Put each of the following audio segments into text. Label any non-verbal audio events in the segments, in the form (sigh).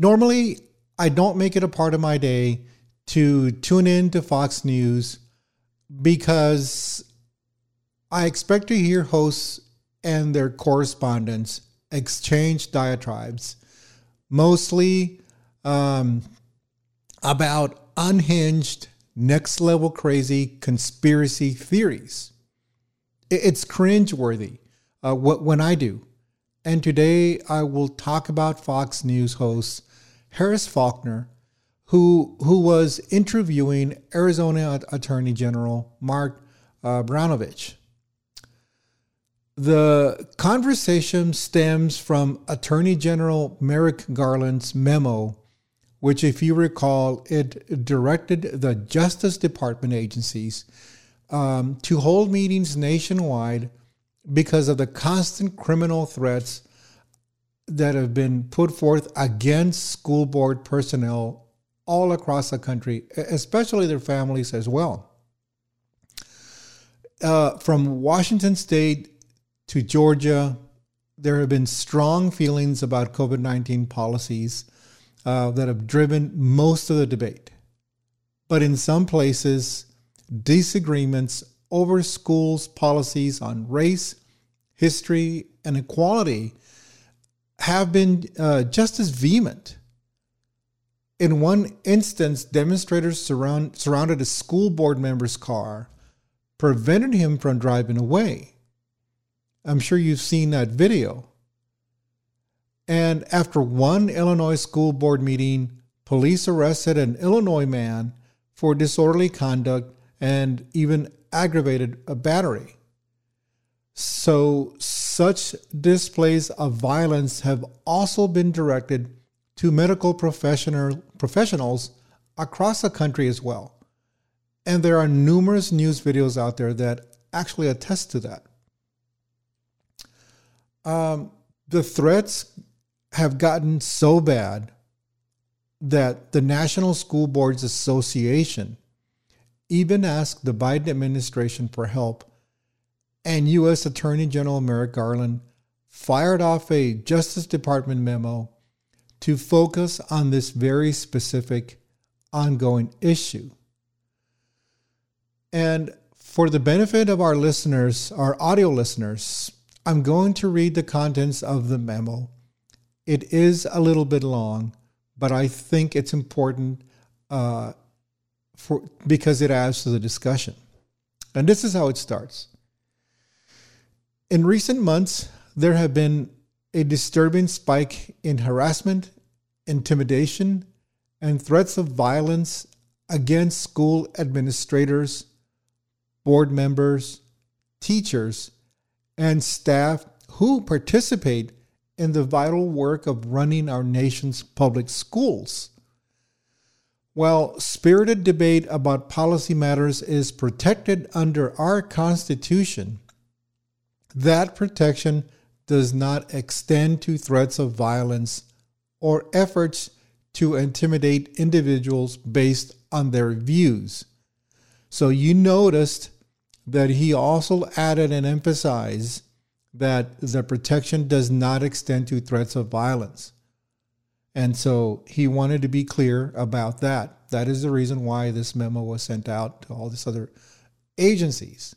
Normally, I don't make it a part of my day to tune in to Fox News because I expect to hear hosts and their correspondents exchange diatribes, mostly um, about unhinged, next level crazy conspiracy theories. It's cringeworthy uh, when I do. And today I will talk about Fox News host Harris Faulkner, who, who was interviewing Arizona Attorney General Mark uh, Brnovich. The conversation stems from Attorney General Merrick Garland's memo, which, if you recall, it directed the Justice Department agencies um, to hold meetings nationwide because of the constant criminal threats that have been put forth against school board personnel all across the country, especially their families as well. Uh, from Washington State to Georgia, there have been strong feelings about COVID 19 policies uh, that have driven most of the debate. But in some places, disagreements over schools' policies on race, history, and equality have been uh, just as vehement. In one instance, demonstrators surround, surrounded a school board member's car, prevented him from driving away. I'm sure you've seen that video. And after one Illinois school board meeting, police arrested an Illinois man for disorderly conduct and even aggravated a battery. So, such displays of violence have also been directed to medical professional, professionals across the country as well. And there are numerous news videos out there that actually attest to that. Um, the threats have gotten so bad that the National School Boards Association even asked the Biden administration for help, and U.S. Attorney General Merrick Garland fired off a Justice Department memo to focus on this very specific ongoing issue. And for the benefit of our listeners, our audio listeners, I'm going to read the contents of the memo. It is a little bit long, but I think it's important uh, for because it adds to the discussion. And this is how it starts. In recent months, there have been a disturbing spike in harassment, intimidation, and threats of violence against school administrators, board members, teachers, and staff who participate in the vital work of running our nation's public schools. While spirited debate about policy matters is protected under our Constitution, that protection does not extend to threats of violence or efforts to intimidate individuals based on their views. So you noticed that he also added and emphasized that the protection does not extend to threats of violence. And so he wanted to be clear about that. That is the reason why this memo was sent out to all these other agencies.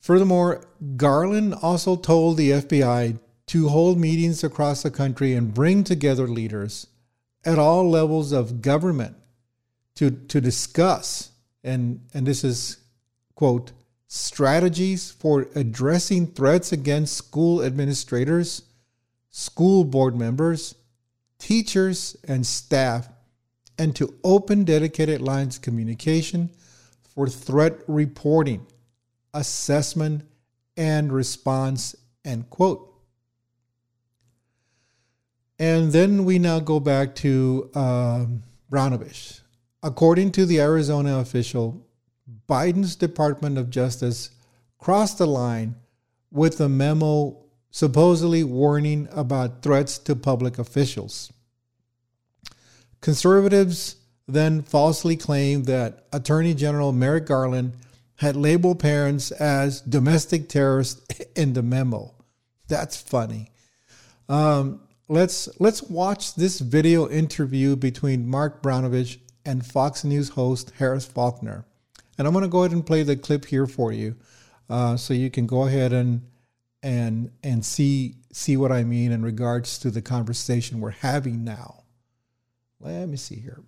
Furthermore, Garland also told the FBI to hold meetings across the country and bring together leaders at all levels of government to, to discuss, and, and this is quote, strategies for addressing threats against school administrators, school board members, teachers, and staff, and to open dedicated lines of communication for threat reporting, assessment, and response, end quote. And then we now go back to um, Brnovich. According to the Arizona official, Biden's Department of Justice crossed the line with a memo supposedly warning about threats to public officials. Conservatives then falsely claimed that Attorney General Merrick Garland had labeled parents as domestic terrorists (laughs) in the memo. That's funny. Um, let's let's watch this video interview between Mark Brnovich and Fox News host Harris Faulkner. And I'm going to go ahead and play the clip here for you, uh, so you can go ahead and and and see see what I mean in regards to the conversation we're having now. Let me see here.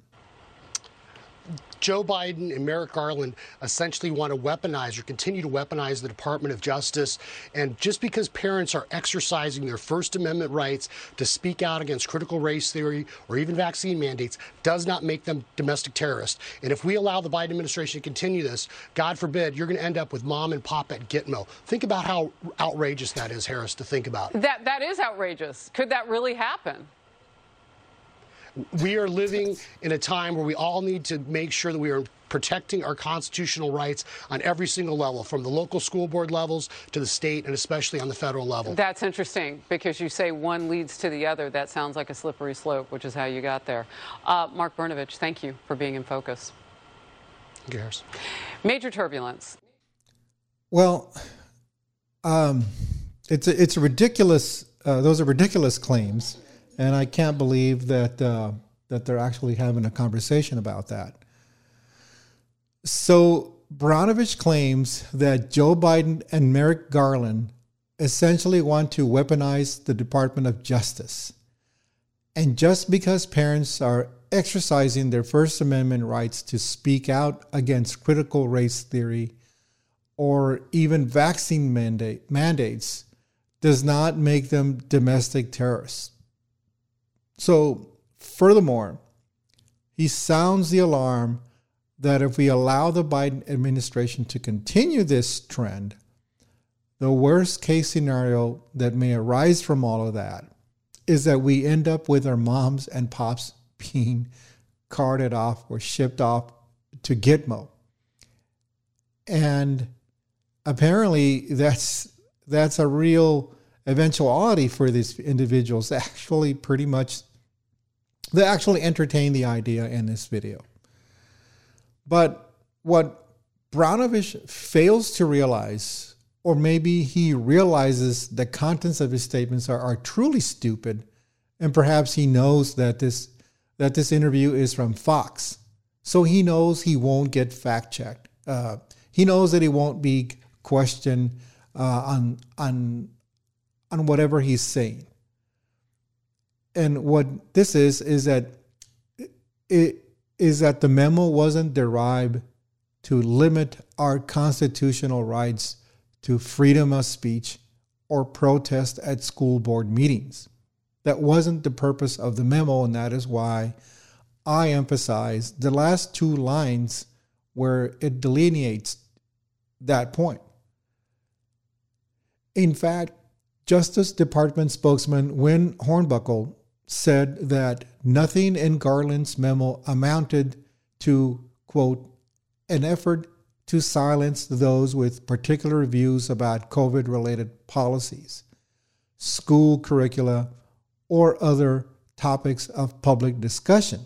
Joe Biden and Merrick Garland essentially want to weaponize or continue to weaponize the Department of Justice. And just because parents are exercising their First Amendment rights to speak out against critical race theory or even vaccine mandates does not make them domestic terrorists. And if we allow the Biden administration to continue this, God forbid, you're going to end up with mom and pop at Gitmo. Think about how outrageous that is, Harris, to think about. That, that is outrageous. Could that really happen? We are living in a time where we all need to make sure that we are protecting our constitutional rights on every single level, from the local school board levels to the state and especially on the federal level. That's interesting because you say one leads to the other. That sounds like a slippery slope, which is how you got there. Uh, Mark Brnovich, thank you for being in focus. Thank you, Major turbulence. Well, um, it's a, it's a ridiculous. Uh, those are ridiculous claims and I can't believe that uh, that they're actually having a conversation about that. So Brnovich claims that Joe Biden and Merrick Garland essentially want to weaponize the Department of Justice. And just because parents are exercising their First Amendment rights to speak out against critical race theory or even vaccine mandate, mandates does not make them domestic terrorists. So, furthermore, he sounds the alarm that if we allow the Biden administration to continue this trend, the worst case scenario that may arise from all of that is that we end up with our moms and pops being carted off or shipped off to Gitmo. And apparently that's that's a real eventuality for these individuals (laughs) actually pretty much they actually entertain the idea in this video. But what Brnovich fails to realize, or maybe he realizes the contents of his statements are, are truly stupid, and perhaps he knows that this that this interview is from Fox, so he knows he won't get fact checked. Uh, he knows that he won't be questioned uh, on on on whatever he's saying and what this is is that it is that the memo wasn't derived to limit our constitutional rights to freedom of speech or protest at school board meetings. That wasn't the purpose of the memo, and that is why I emphasize the last two lines where it delineates that point. In fact, Justice Department spokesman Wyn Hornbuckle said that nothing in Garland's memo amounted to, quote, an effort to silence those with particular views about COVID related policies, school curricula, or other topics of public discussion.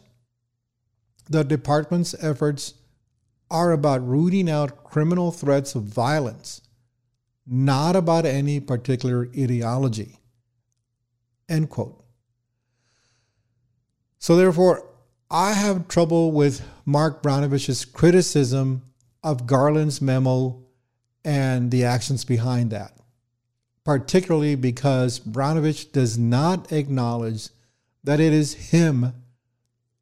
The department's efforts are about rooting out criminal threats of violence, not about any particular ideology. End quote. So, therefore, I have trouble with Mark Brnovich's criticism of Garland's memo and the actions behind that, particularly because Brnovich does not acknowledge that it is him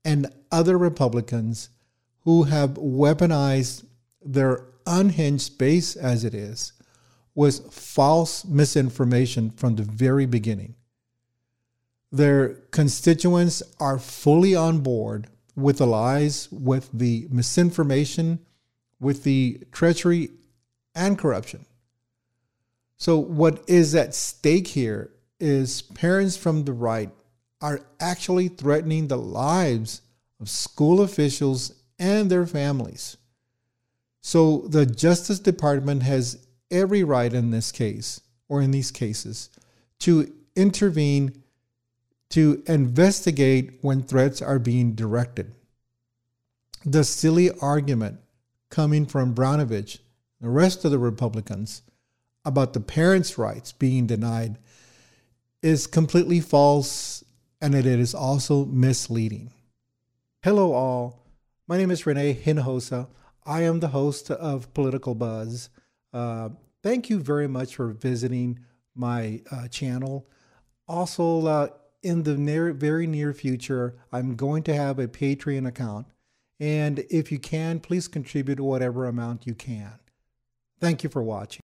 and other Republicans who have weaponized their unhinged base as it is with false misinformation from the very beginning. Their constituents are fully on board with the lies, with the misinformation, with the treachery and corruption. So, what is at stake here is parents from the right are actually threatening the lives of school officials and their families. So, the Justice Department has every right in this case, or in these cases, to intervene to investigate when threats are being directed. The silly argument coming from Brnovich, the rest of the Republicans, about the parents' rights being denied is completely false and it is also misleading. Hello, all. My name is Renee Hinojosa. I am the host of Political Buzz. Uh, thank you very much for visiting my uh, channel. Also, uh, in the near, very near future, I'm going to have a Patreon account. And if you can, please contribute whatever amount you can. Thank you for watching.